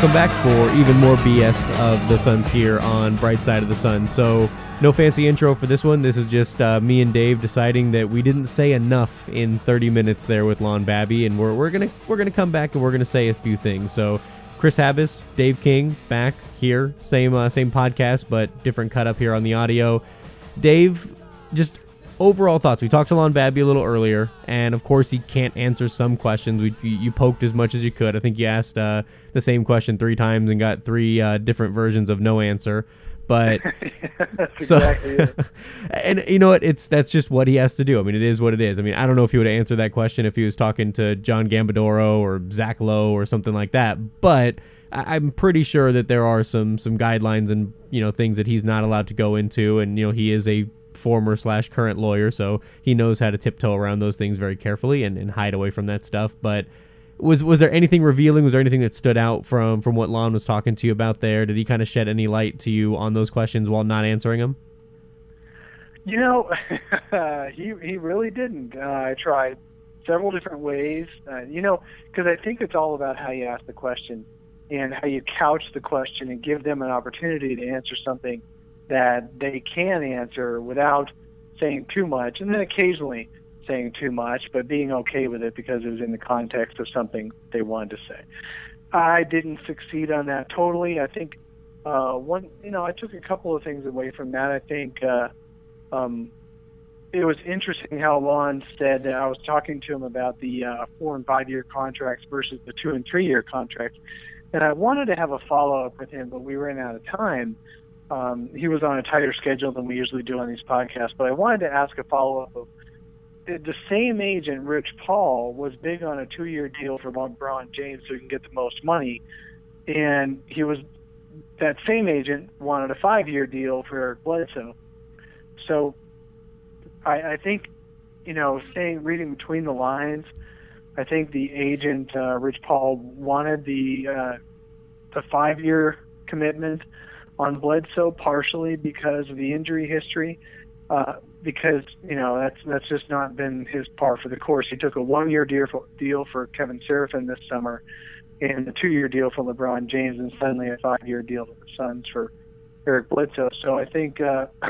Welcome back for even more BS of the Suns here on Bright Side of the Sun. So, no fancy intro for this one. This is just uh, me and Dave deciding that we didn't say enough in 30 minutes there with Lon Babby, and we're, we're gonna we're gonna come back and we're gonna say a few things. So, Kris Habbas, Dave King, back here, same uh, same podcast, but different cut up here on the audio. Dave, just overall thoughts. We talked to Lon Babby a little earlier, and of course he can't answer some questions. We you poked as much as you could. I think you asked uh, the same question three times and got three uh, different versions of no answer. But so, exactly and you know what? It's that's just what he has to do. I mean, it is what it is. I mean, I don't know if he would answer that question if he was talking to John Gambadoro or Zach Lowe or something like that. But I'm pretty sure that there are some some guidelines and you know things that he's not allowed to go into, and you know he is a former slash current lawyer, so he knows how to tiptoe around those things very carefully and, and hide away from that stuff. But was was there anything revealing? Was there anything that stood out from from what Lon was talking to you about there? Did he kind of shed any light to you on those questions while not answering them? You know, he he really didn't. Uh, I tried several different ways. Uh, you know, because I think it's all about how you ask the question and how you couch the question and give them an opportunity to answer something that they can answer without saying too much, and then occasionally saying too much, but being okay with it because it was in the context of something they wanted to say. I didn't succeed on that totally. I think uh, one, you know, I took a couple of things away from that. I think uh, um, it was interesting how Lon said that I was talking to him about the uh, four and five year contracts versus the two and three year contracts, and I wanted to have a follow up with him, but we ran out of time um, he was on a tighter schedule than we usually do on these podcasts. But I wanted to ask a follow up of the same agent, Rich Paul, was big on a two year deal for LeBron James so he can get the most money. And he was that same agent wanted a five year deal for Eric Bledsoe. So I, I think, you know, saying reading between the lines, I think the agent uh, Rich Paul wanted the uh, the five year commitment on Bledsoe partially because of the injury history. Uh, because you know that's that's just not been his par for the course. He took a one-year deal for, deal for Kevin Seraphin this summer, and a two-year deal for LeBron James, and suddenly a five-year deal to the Suns for Eric Bledsoe. So I think uh,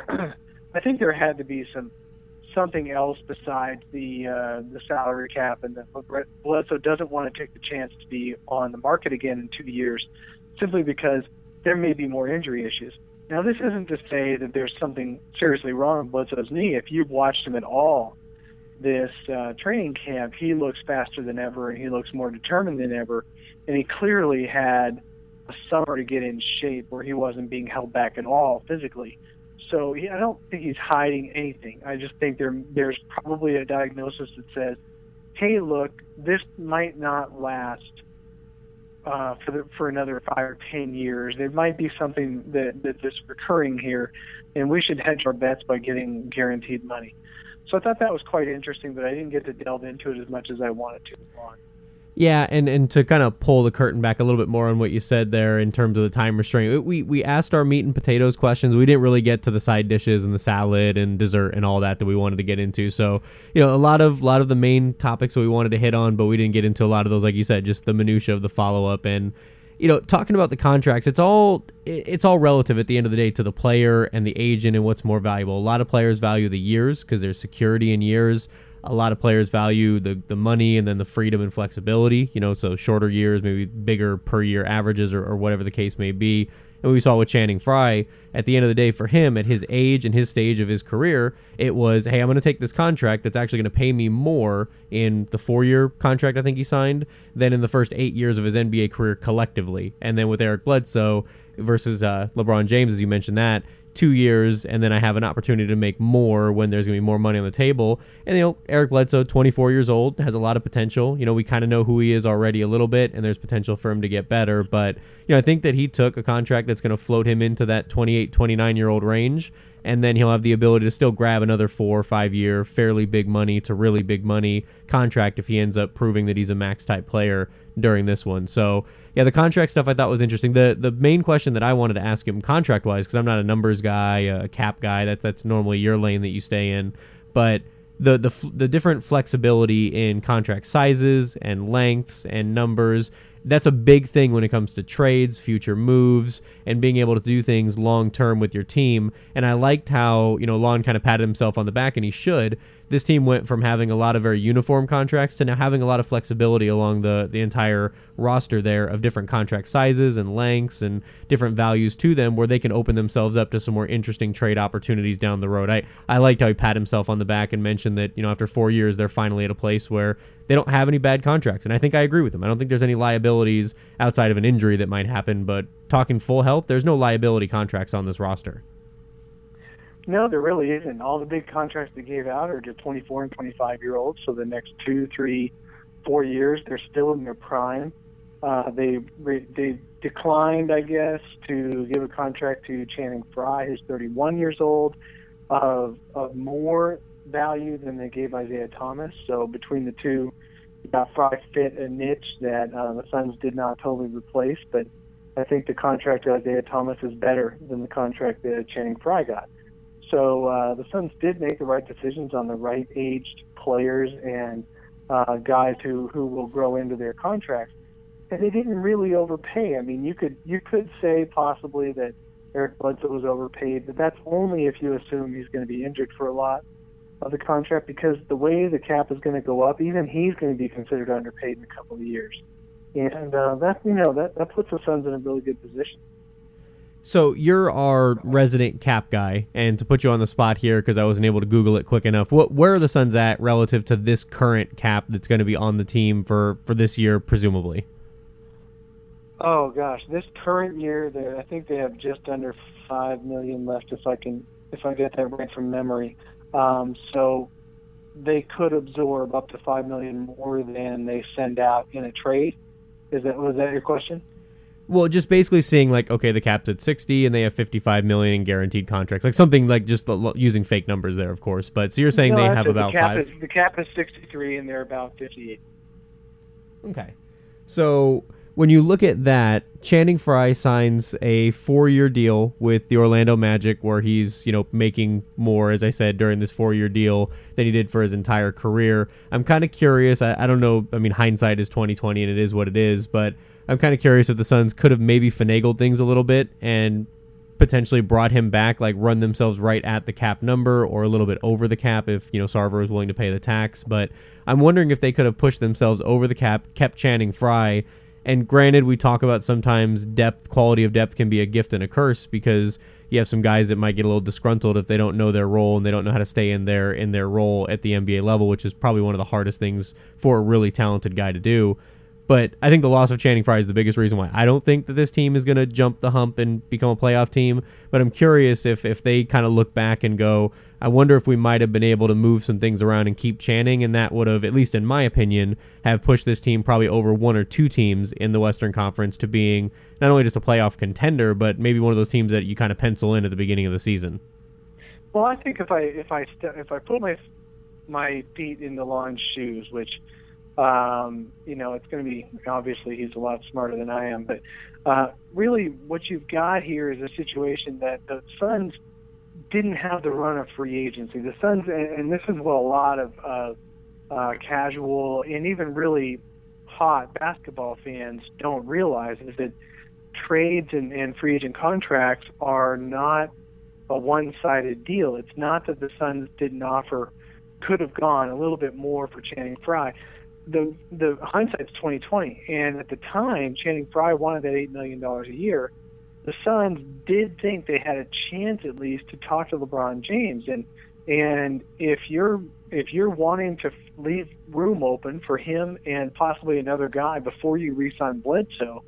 I think there had to be some something else besides the uh, the salary cap, and that Bledsoe doesn't want to take the chance to be on the market again in two years, simply because there may be more injury issues. Now, this isn't to say that there's something seriously wrong with Bledsoe's knee. If you've watched him at all this uh, training camp, he looks faster than ever and he looks more determined than ever. And he clearly had a summer to get in shape where he wasn't being held back at all physically. So he, I don't think he's hiding anything. I just think there there's probably a diagnosis that says, "Hey, look, this might not last uh, for the, for another five or ten years. There might be something that that is recurring here, and we should hedge our bets by getting guaranteed money. So I thought that was quite interesting, but I didn't get to delve into it as much as I wanted to. Yeah, and, and to kind of pull the curtain back a little bit more on what you said there in terms of the time restraint, we we asked our meat and potatoes questions. We didn't really get to the side dishes and the salad and dessert and all that that we wanted to get into. So you know, a lot of lot of the main topics that we wanted to hit on, but we didn't get into a lot of those, like you said, just the minutia of the follow up and you know, talking about the contracts, it's all it's all relative at the end of the day to the player and the agent and what's more valuable. A lot of players value the years because there's security in years a lot of players value the the money and then the freedom and flexibility. You know, so shorter years, maybe bigger per year averages or, or whatever the case may be. And we saw with Channing Frye, at the end of the day, for him, at his age and his stage of his career, it was, hey, I'm going to take this contract that's actually going to pay me more in the four year contract I think he signed than in the first eight years of his NBA career collectively. And then with Eric Bledsoe versus uh, LeBron James, as you mentioned that, two years and then I have an opportunity to make more when there's going to be more money on the table. And, you know, Eric Bledsoe, 24 years old, has a lot of potential. You know, we kind of know who he is already a little bit and there's potential for him to get better. But, you know, I think that he took a contract that's going to float him into that 28, 29 year old range and then he'll have the ability to still grab another four or five year, fairly big money to really big money contract if he ends up proving that he's a max type player during this one. So yeah, the contract stuff I thought was interesting. The the main question that I wanted to ask him contract wise, because I'm not a numbers guy, a cap guy. That's that's normally your lane that you stay in, but the the the different flexibility in contract sizes and lengths and numbers that's a big thing when it comes to trades, future moves, and being able to do things long term with your team. And I liked how, you know, Lon kind of patted himself on the back, and he should. This team went from having a lot of very uniform contracts to now having a lot of flexibility along the, the entire roster there of different contract sizes and lengths and different values to them where they can open themselves up to some more interesting trade opportunities down the road. I, I liked how he pat himself on the back and mentioned that, you know, after four years, they're finally at a place where they don't have any bad contracts. And I think I agree with them. I don't think there's any liabilities outside of an injury that might happen, but talking full health, there's no liability contracts on this roster. No, there really isn't. All the big contracts they gave out are to 24 and 25 year olds. So the next two, three, four years, they're still in their prime. Uh, they they declined, I guess, to give a contract to Channing Frye, who's 31 years old, of of more value than they gave Isaiah Thomas. So between the two, uh, Frye fit a niche that uh, the Suns did not totally replace. But I think the contract of Isaiah Thomas is better than the contract that Channing Frye got. So uh, the Suns did make the right decisions on the right aged players and uh, guys who who will grow into their contracts, and they didn't really overpay. I mean, you could you could say possibly that Eric Bledsoe was overpaid, but that's only if you assume he's going to be injured for a lot of the contract because the way the cap is going to go up, even he's going to be considered underpaid in a couple of years, and uh, that you know that that puts the Suns in a really good position. So you're our resident cap guy, and to put you on the spot here because I wasn't able to Google it quick enough, what where are the Suns at relative to this current cap that's going to be on the team for for this year, presumably? Oh gosh, this current year, I think they have just under five million left, if I can if I get that right from memory. Um, so they could absorb up to five million more than they send out in a trade. Is that was that your question? Well, just basically seeing like, okay, the cap's at 60 and they have 55 million in guaranteed contracts, like something like just using fake numbers there, of course. But so you're saying no, they have about the cap five. Is, the cap is 63 and they're about 58. Okay, so when you look at that, Channing Frye signs a four-year deal with the Orlando Magic, where he's you know making more, as I said, during this four-year deal than he did for his entire career. I'm kind of curious. I, I don't know. I mean, hindsight is 2020, and it is what it is, but I'm kind of curious if the Suns could have maybe finagled things a little bit and potentially brought him back, like run themselves right at the cap number or a little bit over the cap if you know Sarver is willing to pay the tax. But I'm wondering if they could have pushed themselves over the cap, kept Channing Frye. And granted, we talk about sometimes depth, quality of depth can be a gift and a curse because you have some guys that might get a little disgruntled if they don't know their role and they don't know how to stay in their in their role at the NBA level, which is probably one of the hardest things for a really talented guy to do. But I think the loss of Channing Frye is the biggest reason why I don't think that this team is going to jump the hump and become a playoff team. But I'm curious if if they kind of look back and go, I wonder if we might have been able to move some things around and keep Channing, and that would have, at least in my opinion, have pushed this team probably over one or two teams in the Western Conference to being not only just a playoff contender, but maybe one of those teams that you kind of pencil in at the beginning of the season. Well, I think if I if I if I put my my feet in the Lon's shoes, which um, you know, it's going to be obviously he's a lot smarter than I am, but uh, really what you've got here is a situation that the Suns didn't have the run of free agency. The Suns, and, this is what a lot of uh, uh, casual and even really hot basketball fans don't realize is that trades and, and free agent contracts are not a one-sided deal. It's not that the Suns didn't offer, could have gone a little bit more for Channing Frye the the hindsight's twenty twenty, and at the time, Channing Frye wanted that eight million dollars a year. The Suns did think they had a chance at least to talk to LeBron James, and and if you're if you're wanting to leave room open for him and possibly another guy before you re-sign Bledsoe,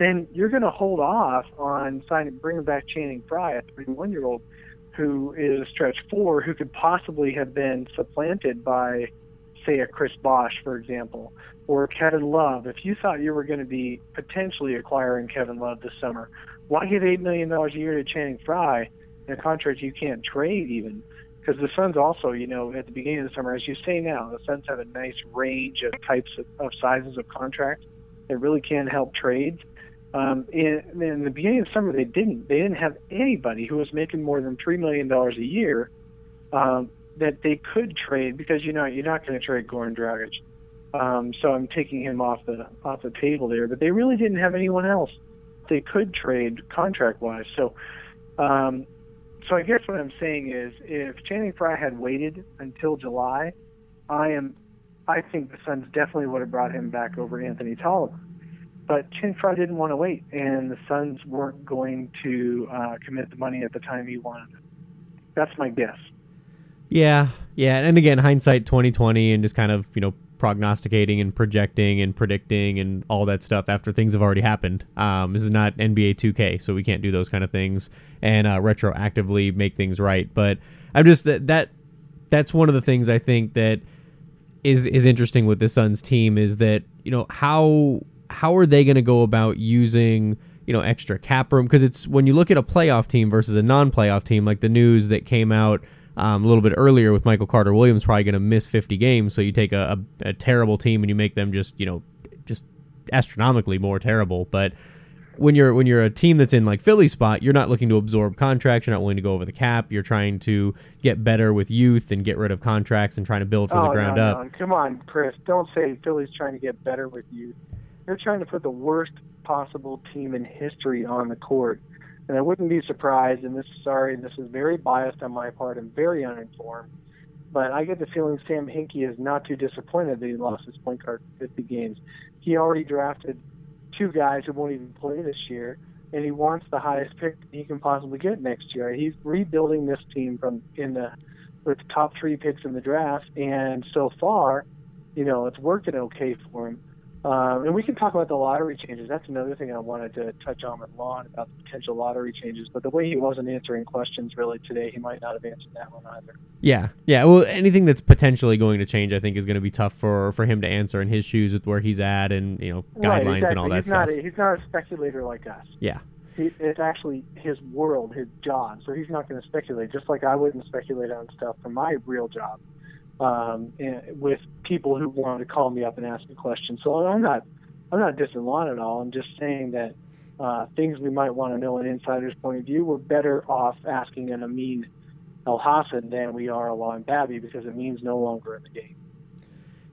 then you're going to hold off on signing bringing back Channing Frye, a 31 year old who is a stretch four who could possibly have been supplanted by say a Chris Bosh, for example, or Kevin Love, if you thought you were going to be potentially acquiring Kevin Love this summer, why give eight million dollars a year to Channing Frye in a contract you can't trade even? Because the Suns also, you know, at the beginning of the summer, as you say now, the Suns have a nice range of types of, of sizes of contracts that really can help trades. Um, in, in the beginning of the summer, they didn't. They didn't have anybody who was making more than three million dollars a year um, that they could trade because you know you're not going to trade Goran Dragic. Um, so I'm taking him off the off the table there. But they really didn't have anyone else they could trade contract wise. So um, so I guess what I'm saying is, if Channing Frye had waited until July, I am, I think the Suns definitely would have brought him back over Anthony Tolliver. But Channing Frye didn't want to wait, and the Suns weren't going to uh, commit the money at the time he wanted. That's my guess. Yeah, yeah, and again, hindsight 2020, and just kind of you know prognosticating and projecting and predicting and all that stuff after things have already happened. Um, this is not NBA 2K, so we can't do those kind of things and uh, retroactively make things right. But I'm just that that that's one of the things I think that is is interesting with the Suns team is that you know how how are they going to go about using you know extra cap room because it's when you look at a playoff team versus a non-playoff team like the news that came out um, a little bit earlier with Michael Carter Williams probably going to miss 50 games. So you take a, a, a, terrible team and you make them just you know just astronomically more terrible. But when you're when you're a team that's in like Philly spot, you're not looking to absorb contracts. You're not willing to go over the cap. You're trying to get better with youth and get rid of contracts and trying to build from oh, the ground no, up. No. Come on, Kris. Don't say Philly's trying to get better with youth. They're trying to put the worst possible team in history on the court and I wouldn't be surprised, and this sorry, this is very biased on my part and very uninformed, but I get the feeling Sam Hinkie is not too disappointed that he lost his point guard 50 games. He already drafted two guys who won't even play this year, and he wants the highest pick he can possibly get next year. He's rebuilding this team from in the with the top three picks in the draft, and so far, you know, it's working okay for him. Um, and we can talk about the lottery changes. That's another thing I wanted to touch on with Lon about the potential lottery changes. But the way he wasn't answering questions really today, he might not have answered that one either. Yeah, yeah. Well, anything that's potentially going to change, I think, is going to be tough for for him to answer in his shoes with where he's at and you know guidelines right, exactly. and all that he's stuff. Not a, he's not a speculator like us. Yeah. He, it's actually his world, his job. So he's not going to speculate. Just like I wouldn't speculate on stuff for my real job um, with people who wanted to call me up and ask me questions. So I'm not I'm not dissing Lon at all. I'm just saying that uh, things we might want to know an insider's point of view, we're better off asking an Amin Elhassan than we are a Lon Babby because it means no longer in the game.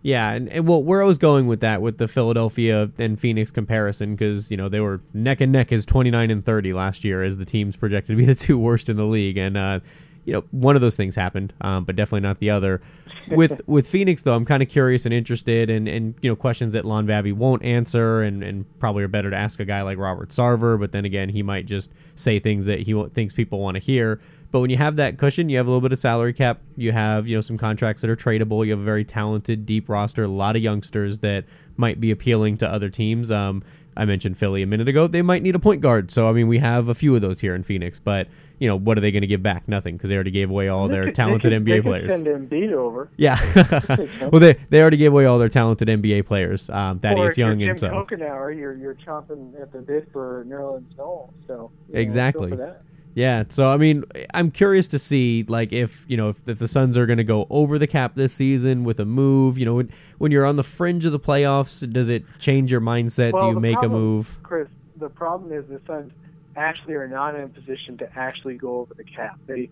Yeah, and, and well, where I was going with that with the Philadelphia and Phoenix comparison, because you know they were neck and neck as 29 and 30 last year as the teams projected to be the two worst in the league, and uh, you know one of those things happened, um, but definitely not the other with with Phoenix though, I'm kind of curious and interested in, in you know questions that Lon Babby won't answer, and, and probably are better to ask a guy like Robert Sarver. But then again, he might just say things that he thinks people want to hear. But when you have that cushion, you have a little bit of salary cap. You have you know some contracts that are tradable. You have a very talented, deep roster, a lot of youngsters that might be appealing to other teams. Um, I mentioned Philly a minute ago. They might need a point guard. So I mean, we have a few of those here in Phoenix. But you know, what are they going to give back? Nothing because they already gave away all they their could, talented could, NBA they players. Could send Embiid over. Yeah. well, they they already gave away all their talented NBA players. Um, Thaddeus or Young and so. Kokenauer, you're you're chomping at the bit for Nerlens Noel. So exactly. Know, yeah, so I mean, I'm curious to see like if you know if, if the Suns are going to go over the cap this season with a move. You know, when, when you're on the fringe of the playoffs, does it change your mindset? Well, Do you make problem, a move? Kris, the problem is the Suns actually are not in a position to actually go over the cap. They,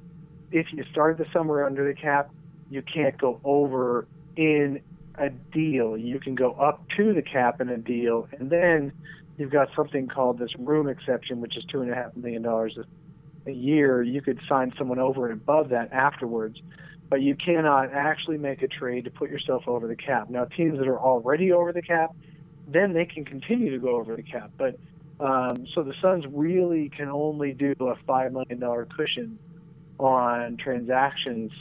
if you start the summer under the cap, you can't go over in a deal. You can go up to the cap in a deal, and then you've got something called this room exception, which is two and a half million dollars a year. You could sign someone over and above that afterwards, but you cannot actually make a trade to put yourself over the cap. Now, teams that are already over the cap, then they can continue to go over the cap, but um, so the Suns really can only do a five million dollar cushion on transactions,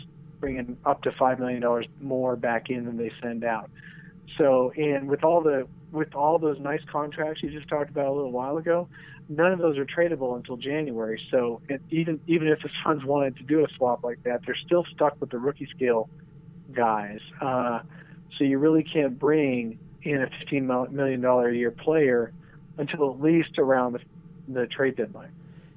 bringing up to five million dollars more back in than they send out. So, and with all the with all those nice contracts you just talked about a little while ago, none of those are tradable until January. So, it, even even if the Suns wanted to do a swap like that, they're still stuck with the rookie scale guys. Uh, so you really can't bring in a fifteen million dollar a year player until at least around the, the trade deadline.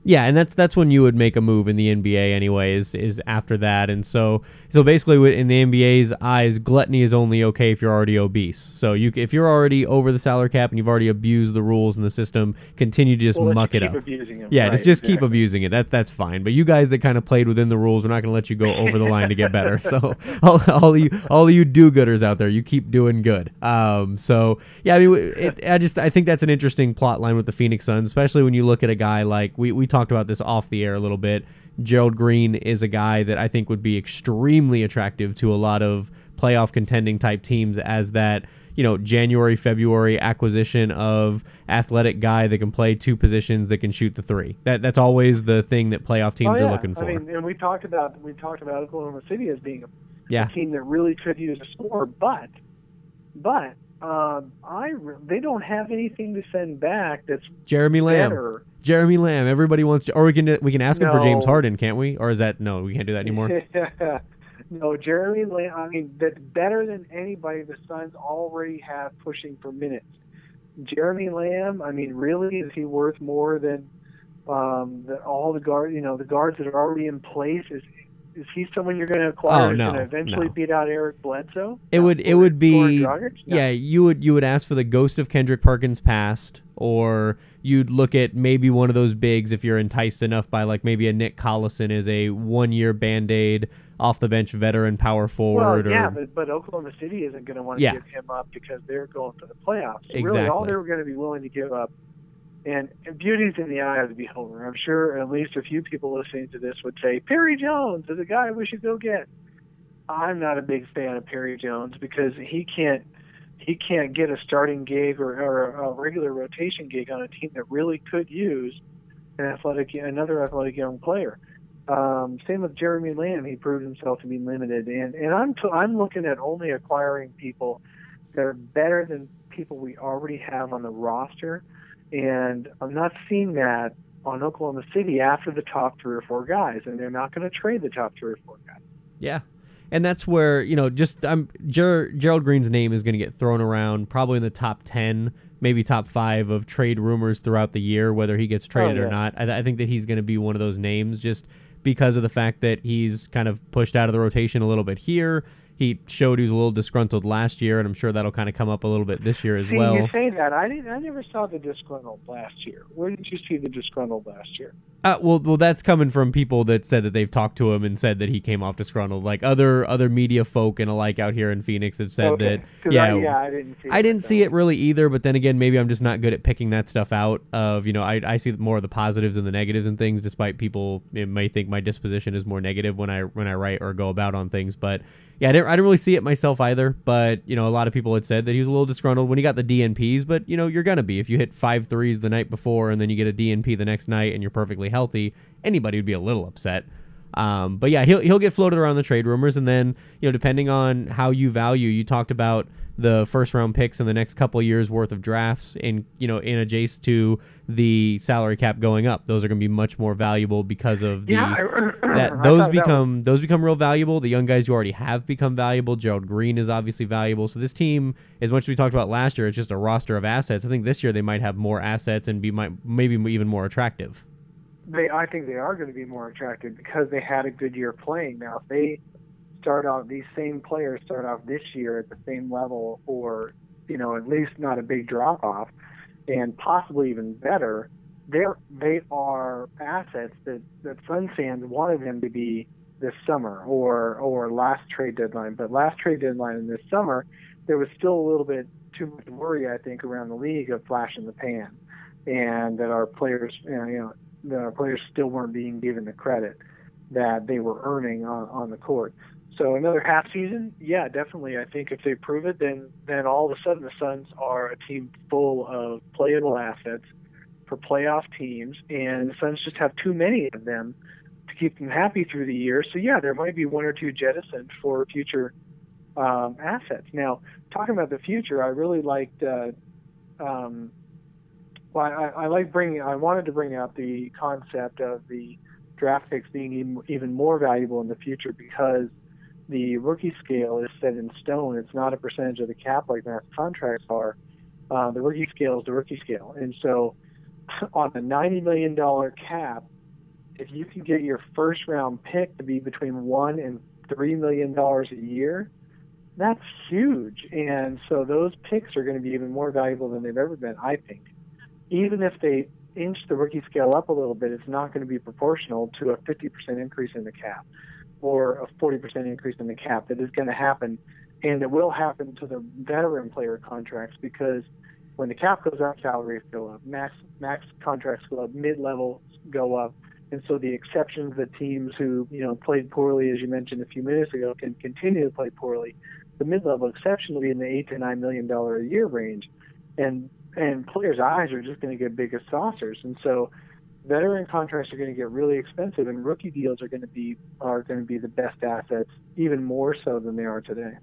Yeah, and that's that's when you would make a move in the NBA anyway. Is is after that, and so so basically in the NBA's eyes, gluttony is only okay if you're already obese. So you if you're already over the salary cap and you've already abused the rules in the system, continue to just well, muck it up. Abusing Yeah, right, just just exactly. keep abusing it. That that's fine. But you guys that kind of played within the rules, we're not going to let you go over the line to get better. So all all you all you do-gooders out there, you keep doing good. Um, so yeah, I mean, it, I just I think that's an interesting plot line with the Phoenix Suns, especially when you look at a guy like we we talked about this off the air a little bit. Gerald Green is a guy that I think would be extremely attractive to a lot of playoff contending type teams as that you know January February acquisition of athletic guy that can play two positions that can shoot the three. That that's always the thing that playoff teams oh, yeah. are looking for. I mean, and we talked about we talked about Oklahoma City as being a, yeah. a team that really could use a score, but but um, I re- they don't have anything to send back that's Jeremy Lamb. better. Jeremy Lamb. Everybody wants to, or we can we can ask him for James Harden, can't we? Or is that no? We can't do that anymore. no, Jeremy Lamb. I mean, that's better than anybody the Suns already have pushing for minutes. Jeremy Lamb. I mean, really, is he worth more than um, the, all the guard? You know, the guards that are already in place. Is is he someone you're going to acquire Oh, no, going to eventually no. beat out Eric Bledsoe? It would it would be No. yeah you would you would ask for the ghost of Kendrick Perkins past or you'd look at maybe one of those bigs if you're enticed enough by like maybe a Nick Collison is a one year band aid off the bench veteran power Well, forward yeah, or but, but Oklahoma City isn't going to want to Yeah. give him up because they're going for the playoffs. Really, all they were going to be willing to give up, and, and beauty's in the eye of the beholder. I'm sure at least a few people listening to this would say Perry Jones is a guy we should go get. I'm not a big fan of Perry Jones because he can't he can't get a starting gig or, or a regular rotation gig on a team that really could use an athletic another athletic young player. Um, same with Jeremy Lamb. He proved himself to be limited, and and I'm t- I'm looking at only acquiring people that are better than people we already have on the roster, and I'm not seeing that on Oklahoma City after the top three or four guys, and they're not going to trade the top three or four guys. Yeah. And that's where, you know, just I'm Ger- Gerald Green's name is going to get thrown around probably in the top 10, maybe top 5 of trade rumors throughout the year whether he gets oh, traded Oh, or not. I, I think that he's going to be one of those names just because of the fact that he's kind of pushed out of the rotation a little bit here. He showed he was a little disgruntled last year, and I'm sure that'll kind of come up a little bit this year as See, well. you say that I didn't. I never saw the disgruntled last year. Where did you see the disgruntled last year? Uh, well, well, that's coming from people that said that they've talked to him and said that he came off disgruntled. Like other other media folk and alike out here in Phoenix have said okay. that. Yeah, I, yeah, I didn't see. I didn't see it really either, but then again, maybe I'm just not good at picking that stuff out. Of you know, I, I see more of the positives and the negatives and things. Despite people may think my disposition is more negative when I when I write or go about on things, but yeah, I didn't, I didn't really see it myself either. But you know, a lot of people had said that he was a little disgruntled when he got the DNPs. But you know, you're gonna be if you hit five threes the night before and then you get a DNP the next night and you're perfectly healthy. Anybody would be a little upset. Um, but yeah, he'll he'll get floated around the trade rumors, and then you know, depending on how you value, you talked about the first round picks in the next couple of years worth of drafts, in you know, in adjacent to the salary cap going up. Those are going to be much more valuable because of the Yeah, I, that those thought that become those become real valuable. The young guys you already have become valuable. Gerald Green is obviously valuable. So this team, as much as we talked about last year, it's just a roster of assets. I think this year they might have more assets and be might maybe even more attractive. They I think they are going to be more attractive because they had a good year playing. Now, if they start out these same players start off this year at the same level, or you know at least not a big drop off, and possibly even better, they're they are assets that that Sun fans wanted them to be this summer or or last trade deadline. But last trade deadline in this summer, there was still a little bit too much worry I think around the league of flash in the pan, and that our players you know the players still weren't being given the credit that they were earning on, on the court. So another half season, yeah, definitely. I think if they prove it, then then all of a sudden the Suns are a team full of playable assets for playoff teams, and the Suns just have too many of them to keep them happy through the year. So yeah, there might be one or two jettisoned for future um, assets. Now, talking about the future, I really liked. Uh, um, well, I, I like bringing. I wanted to bring out the concept of the draft picks being even, even more valuable in the future because the rookie scale is set in stone. It's not a percentage of the cap like max contracts are. Uh, the rookie scale is the rookie scale, and so on a ninety million dollar cap, if you can get your first round pick to be between one and three million dollars a year, that's huge. And so those picks are going to be even more valuable than they've ever been, I think. Even if they inch the rookie scale up a little bit, it's not going to be proportional to a 50% increase in the cap or a 40% increase in the cap that is going to happen. And it will happen to the veteran player contracts because when the cap goes up, salaries go up, max max contracts go up, mid level go up, and so the exceptions that teams who you know played poorly, as you mentioned a few minutes ago, can continue to play poorly. The mid level exception will be in the eight to nine million dollar a year range, and and players' eyes are just going to get big as saucers, and so veteran contracts are going to get really expensive, and rookie deals are going to be are going to be the best assets, even more so than they are today.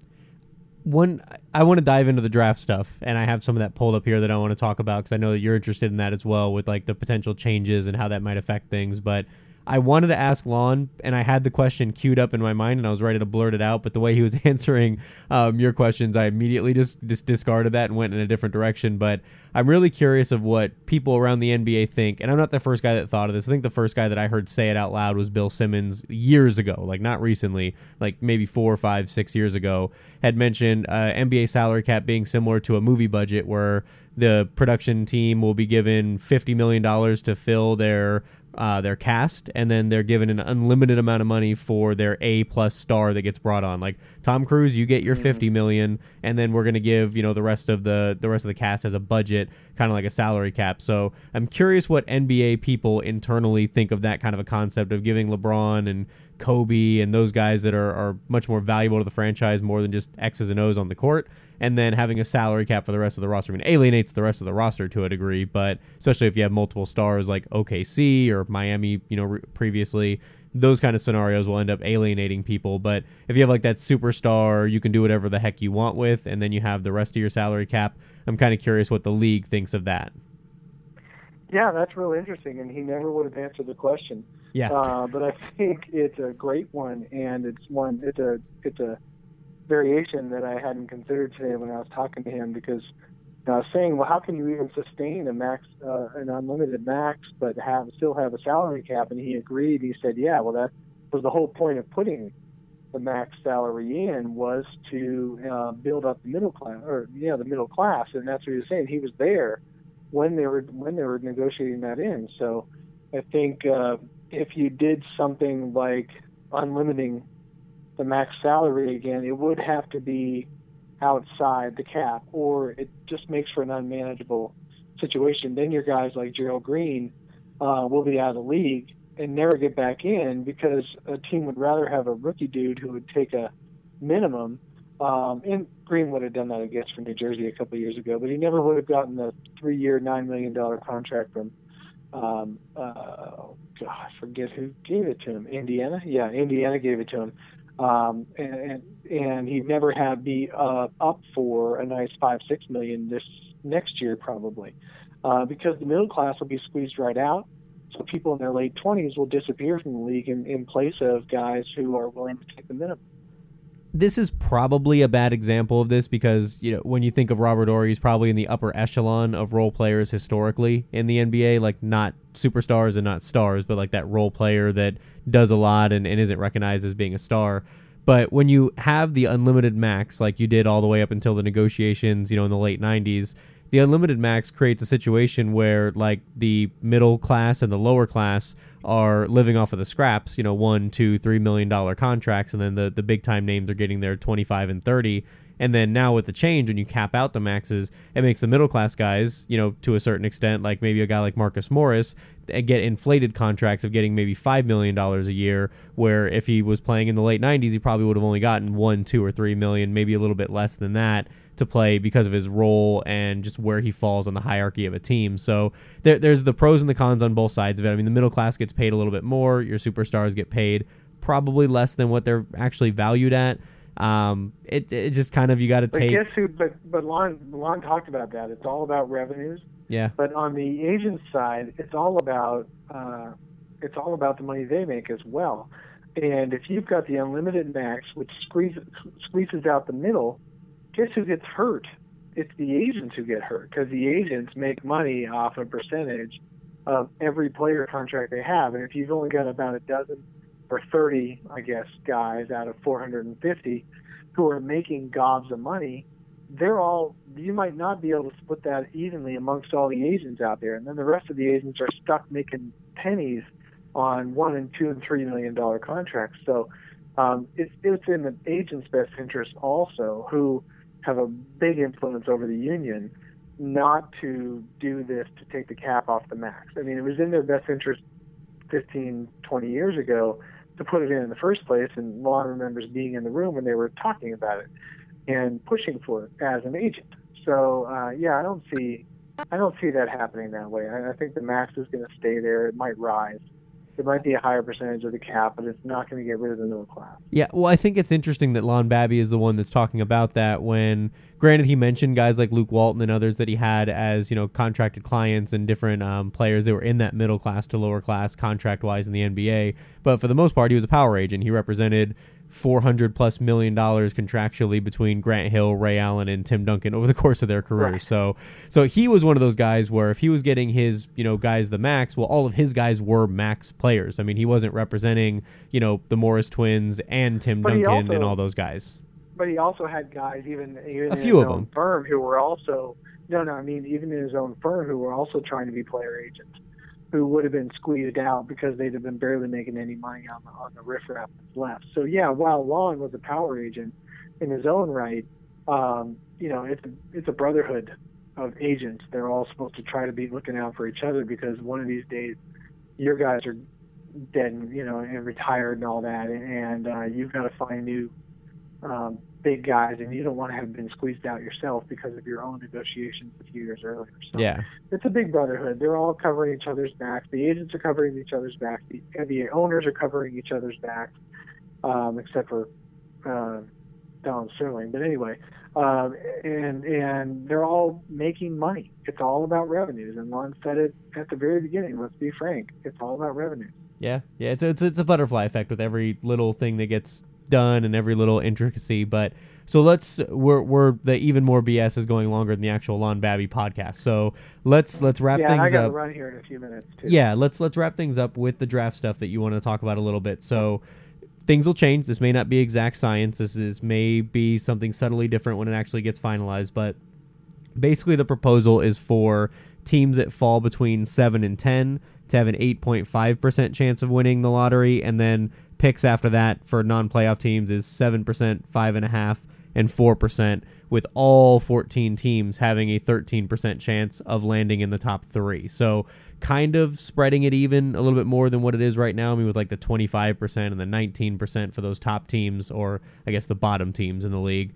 One, I want to dive into the draft stuff, and I have some of that pulled up here that I want to talk about because I know that you're interested in that as well, with like the potential changes and how that might affect things. But I wanted to ask Lon, and I had the question queued up in my mind, and I was ready to blurt it out. But the way he was answering um, your questions, I immediately just, just discarded that and went in a different direction. But I'm really curious of what people around the NBA think, and I'm not the first guy that thought of this. I think the first guy that I heard say it out loud was Bill Simmons years ago, like not recently, like maybe four, five, six years ago, had mentioned uh, NBA salary cap being similar to a movie budget where the production team will be given $50 million to fill their uh, their cast, and then they're given an unlimited amount of money for their A plus star that gets brought on. Like Tom Cruise, you get your mm-hmm. fifty million, and then we're gonna give you know the rest of the the rest of the cast as a budget, kind of like a salary cap. So I'm curious what NBA people internally think of that kind of a concept of giving LeBron and Kobe and those guys that are, are much more valuable to the franchise more than just X's and O's on the court. And then having a salary cap for the rest of the roster. I mean, alienates the rest of the roster to a degree, but especially if you have multiple stars like OKC or Miami, you know, re- previously, those kind of scenarios will end up alienating people. But if you have like that superstar, you can do whatever the heck you want with, and then you have the rest of your salary cap. I'm kind of curious what the league thinks of that. Yeah, that's really interesting, and he never would have answered the question. Yeah. Uh, but I think it's a great one, and it's one. It's a it's a variation that I hadn't considered today when I was talking to him because I was saying, well, how can you even sustain a max, uh, an unlimited max, but have still have a salary cap? And he agreed. He said, yeah, well, that was the whole point of putting the max salary in was to uh, build up the middle class, or yeah, the middle class, and that's what he was saying. He was there when they were when they were negotiating that in. So I think uh, if you did something like unlimiting the max salary again, it would have to be outside the cap, or it just makes for an unmanageable situation. Then your guys like Gerald Green uh, will be out of the league and never get back in because a team would rather have a rookie dude who would take a minimum um, and Green would have done that, I guess, for New Jersey a couple of years ago, but he never would have gotten the three-year, nine million dollar contract from. Um, uh, God, I forget who gave it to him. Indiana, yeah, Indiana gave it to him, um, and and he never had be uh, up for a nice five, six million this next year probably, uh, because the middle class will be squeezed right out. So people in their late 20s will disappear from the league in, in place of guys who are willing to take the minimum this is probably a bad example of this because you know when you think of Robert Horry, he's probably in the upper echelon of role players historically in the NBA, like not superstars and not stars, but like that role player that does a lot and, and isn't recognized as being a star. But when you have the unlimited max, like you did all the way up until the negotiations, you know, in the late '90s, the unlimited max creates a situation where like the middle class and the lower class are living off of the scraps, you know, one, two, three million dollar contracts, and then the the big time names are getting their twenty five and thirty. And then now with the change, when you cap out the maxes, it makes the middle class guys, you know, to a certain extent, like maybe a guy like Marcus Morris, eh, get inflated contracts of getting maybe five million dollars a year. Where if he was playing in the late '90s, he probably would have only gotten one, two, or three million, maybe a little bit less than that to play because of his role and just where he falls on the hierarchy of a team. So there, there's the pros and the cons on both sides of it. I mean, the middle class gets paid a little bit more. Your superstars get paid probably less than what they're actually valued at. Um, it it just kind of you got to take. But guess who? But but Lon Lon talked about that. It's all about revenues. Yeah. But on the agent side, it's all about uh, it's all about the money they make as well. And if you've got the unlimited max, which squeezes squeezes out the middle, guess who gets hurt? It's the agents who get hurt because the agents make money off a percentage of every player contract they have. And if you've only got about a dozen or 30, I guess, guys out of 450 who are making gobs of money, they're all you might not be able to split that evenly amongst all the agents out there, and then the rest of the agents are stuck making pennies on one and two and three million dollar contracts. So um, it's it's in the agent's best interest also, who have a big influence over the union, not to do this to take the cap off the max. I mean, it was in their best interest 15, 20 years ago to put it in in the first place, and Lon remembers being in the room when they were talking about it and pushing for it as an agent. So uh, yeah, I don't see I don't see that happening that way. I, I think the max is going to stay there. It might rise. It might be a higher percentage of the cap, but it's not going to get rid of the middle class. Yeah, well, I think it's interesting that Lon Babby is the one that's talking about that. When, granted, he mentioned guys like Luke Walton and others that he had as you know contracted clients and different um, players that were in that middle class to lower class contract wise in the NBA. But for the most part, he was a power agent. He represented 400 plus million dollars contractually between Grant Hill, Ray Allen, and Tim Duncan over the course of their careers. Right. So, so he was one of those guys where if he was getting his, you know, guys the max, well, all of his guys were max players. I mean, he wasn't representing, you know, the Morris twins and Tim but Duncan also, and all those guys. But he also had guys, even even a few of them. firm, who were also no, no. I mean, even in his own firm, who were also trying to be player agents who would have been squeezed out because they'd have been barely making any money on the on the riffraff left. So yeah, while Lon was a power agent in his own right, um, you know, it's it's a brotherhood of agents. They're all supposed to try to be looking out for each other because one of these days your guys are dead, and, you know, and retired and all that, and uh, you've got to find new um, big guys, and you don't want to have been squeezed out yourself because of your own negotiations a few years earlier. So yeah, it's a big brotherhood. They're all covering each other's backs. The agents are covering each other's backs. The, the owners are covering each other's backs, um, except for uh, Don Sterling. But anyway, um, and and they're all making money. It's all about revenues. And Lon said it at the very beginning. Let's be frank. It's all about revenues. Yeah, yeah. It's it's it's a butterfly effect with every little thing that gets done and every little intricacy. But so let's we're we're the even more BS is going longer than the actual Lon Babby podcast. So let's let's wrap yeah, things up. Yeah, I gotta run here in a few minutes too. Yeah, let's let's wrap things up with the draft stuff that you want to talk about a little bit. So things will change. This may not be exact science. This is may be something subtly different when it actually gets finalized. But basically, the proposal is for teams that fall between seven and ten to have an 8.5 percent chance of winning the lottery, and then picks after that for non-playoff teams is seven percent, 5.5, and a half, and four percent, with all 14 teams having a 13 percent chance of landing in the top three. So kind of spreading it even a little bit more than what it is right now. I mean, with like the 25 percent and the 19 percent for those top teams, or I guess the bottom teams in the league.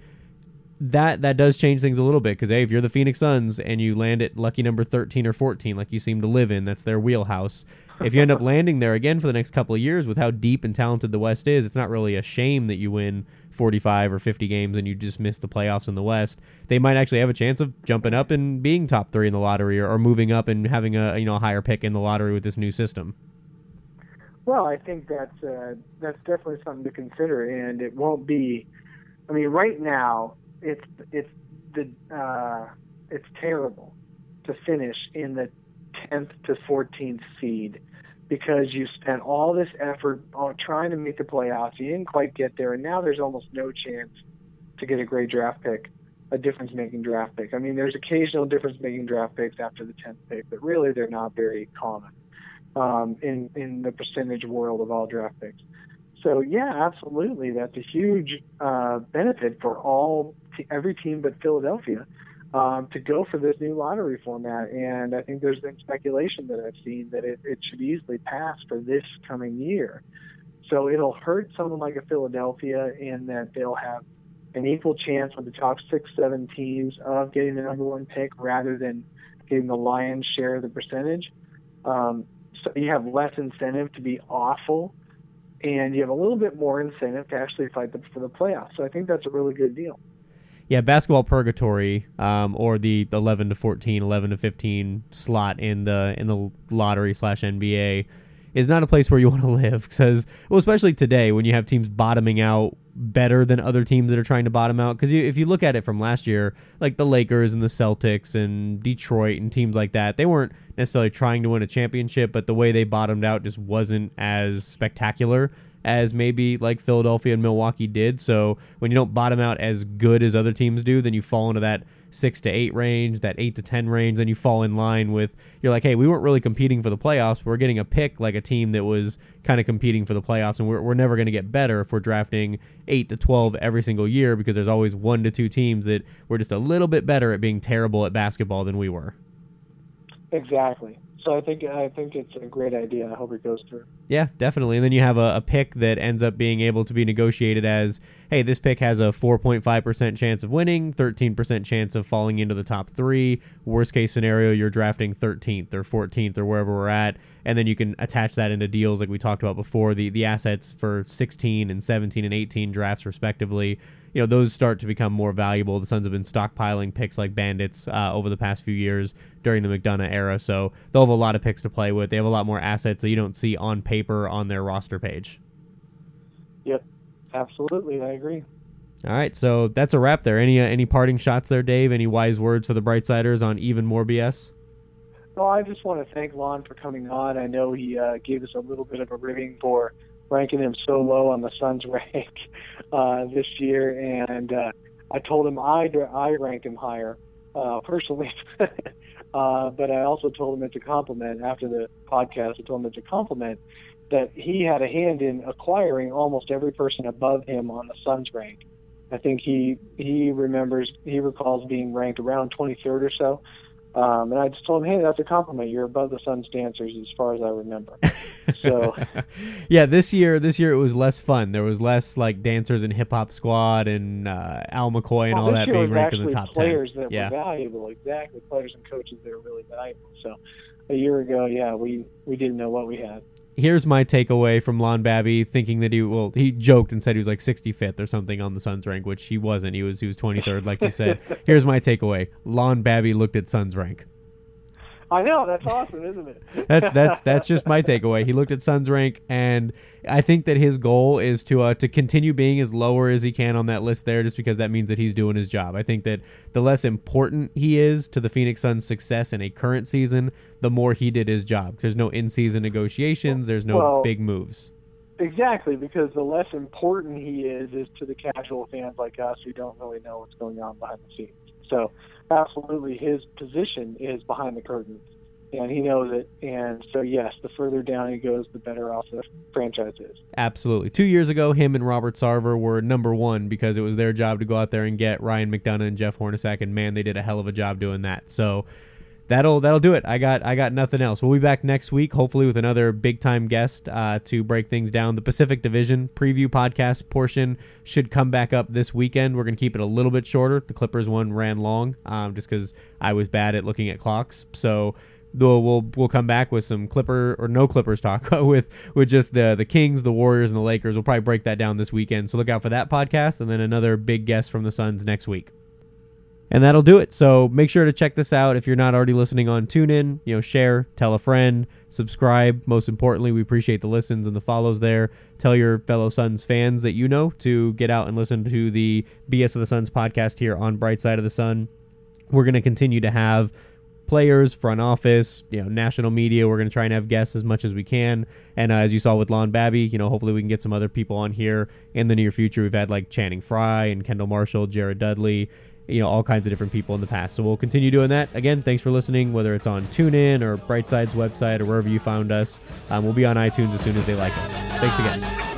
That that does change things a little bit because hey, if you're the Phoenix Suns and you land at lucky number 13 or 14, like you seem to live in, that's their wheelhouse if you end up landing there again for the next couple of years with how deep and talented the West is, it's not really a shame that you win 45 or 50 games and you just miss the playoffs in the West. They might actually have a chance of jumping up and being top three in the lottery or, or moving up and having a you know a higher pick in the lottery with this new system. Well, I think that's uh, that's definitely something to consider, and it won't be. I mean, right now it's it's the uh, it's terrible to finish in the 10th to 14th seed because you spent all this effort on trying to make the playoffs. You didn't quite get there, and now there's almost no chance to get a great draft pick, a difference making draft pick. I mean, there's occasional difference making draft picks after the 10th pick, but really they're not very common um, in, in the percentage world of all draft picks. So, yeah, absolutely. That's a huge uh, benefit for all every team but Philadelphia um, to go for this new lottery format. And I think there's been speculation that I've seen that it, it should easily pass for this coming year. So it'll hurt someone like a Philadelphia in that they'll have an equal chance with the top six, seven teams of getting the number one pick rather than getting the lion's share of the percentage. Um, so you have less incentive to be awful, and you have a little bit more incentive to actually fight the, for the playoffs. So I think that's a really good deal yeah, basketball purgatory, um, or the 11 to 14, 11 to 15 slot in the in the lottery slash NBA is not a place where you want to live because well especially today when you have teams bottoming out better than other teams that are trying to bottom out? Because if you look at it from last year, like the Lakers and the Celtics and Detroit and teams like that, they weren't necessarily trying to win a championship, but the way they bottomed out just wasn't as spectacular as maybe like Philadelphia and Milwaukee did. So when you don't bottom out as good as other teams do, then you fall into that six to eight range, that eight to ten range, then you fall in line with you're like, hey, we weren't really competing for the playoffs. We're getting a pick like a team that was kind of competing for the playoffs, and we're we're never going to get better if we're drafting eight to twelve every single year because there's always one to two teams that were just a little bit better at being terrible at basketball than we were. Exactly. So I think I think it's a great idea. I hope it goes through. Yeah, definitely. And then you have a, a, pick that ends up being able to be negotiated as, hey, this pick has a 4.5% chance of winning, 13% chance of falling into the top three. Worst case scenario, you're drafting 13th or 14th or wherever we're at, and then you can attach that into deals like we talked about before. The the assets for 16 and 17 and 18 drafts respectively you know those start to become more valuable. The Suns have been stockpiling picks like bandits uh, over the past few years during the McDonough era, so they'll have a lot of picks to play with. They have a lot more assets that you don't see on paper on their roster page. Yep, absolutely, I agree. All right, so that's a wrap there. Any uh, any parting shots there, Dave? Any wise words for the Brightsiders on even more BS? Well, I just want to thank Lon for coming on. I know he uh, gave us a little bit of a ribbing for ranking him so low on the Suns rank uh, this year, and uh, I told him I I ranked him higher uh, personally, uh, but I also told him it's a compliment after the podcast. I told him it's a compliment that he had a hand in acquiring almost every person above him on the Suns rank. I think he he remembers he recalls being ranked around 23rd or so. Um, and I just told him, hey, that's a compliment. You're above the Suns dancers as far as I remember. So, yeah, this year, this year it was less fun. There was less like dancers and hip hop squad and uh, Al McCoy and well, all that being ranked in the top players 10. that yeah. were valuable, exactly. Players and coaches that were really valuable. So, a year ago, yeah, we we didn't know what we had here's my takeaway from Lon Babby thinking that he well he joked and said he was like 65th or something on the Suns rank, which he wasn't. He was he was 23rd, like you said. here's my takeaway: Lon Babby looked at Suns rank. I know that's awesome, isn't it? that's that's that's just my takeaway. He looked at Suns rank, and I think that his goal is to uh, to continue being as lower as he can on that list there, just because that means that he's doing his job. I think that the less important he is to the Phoenix Suns' success in a current season, the more he did his job. There's no in-season negotiations. There's no well, big moves. Exactly, because the less important he is is to the casual fans like us who don't really know what's going on behind the scenes. So absolutely his position is behind the curtain and he knows it. And so, yes, the further down he goes, the better off the franchise is. Absolutely. Two years ago, him and Robert Sarver were number one because it was their job to go out there and get Ryan McDonough and Jeff Hornacek, and man, they did a hell of a job doing that. So that'll that'll do it. I got I got nothing else. We'll be back next week, hopefully with another big time guest uh, to break things down. The Pacific Division preview podcast portion should come back up this weekend. We're gonna keep it a little bit shorter. The Clippers one ran long, um, just because I was bad at looking at clocks. So We'll, we'll we'll come back with some Clipper or no Clippers talk with with just the the Kings, the Warriors, and the Lakers. We'll probably break that down this weekend. So look out for that podcast, and then another big guest from the Suns next week. And that'll do it. So make sure to check this out if you're not already listening on TuneIn. You know, share, tell a friend, subscribe. Most importantly, we appreciate the listens and the follows there. Tell your fellow Suns fans that you know to get out and listen to the BS of the Suns podcast here on Bright Side of the Sun. We're going to continue to have players, front office, you know, national media. We're going to try and have guests as much as we can. And uh, as you saw with Lon Babby, you know, hopefully we can get some other people on here in the near future. We've had like Channing Frye and Kendall Marshall, Jared Dudley, you know, all kinds of different people in the past. So we'll continue doing that. Again, thanks for listening, whether it's on TuneIn or Brightside's website or wherever you found us. Um, we'll be on iTunes as soon as they like us. Thanks again.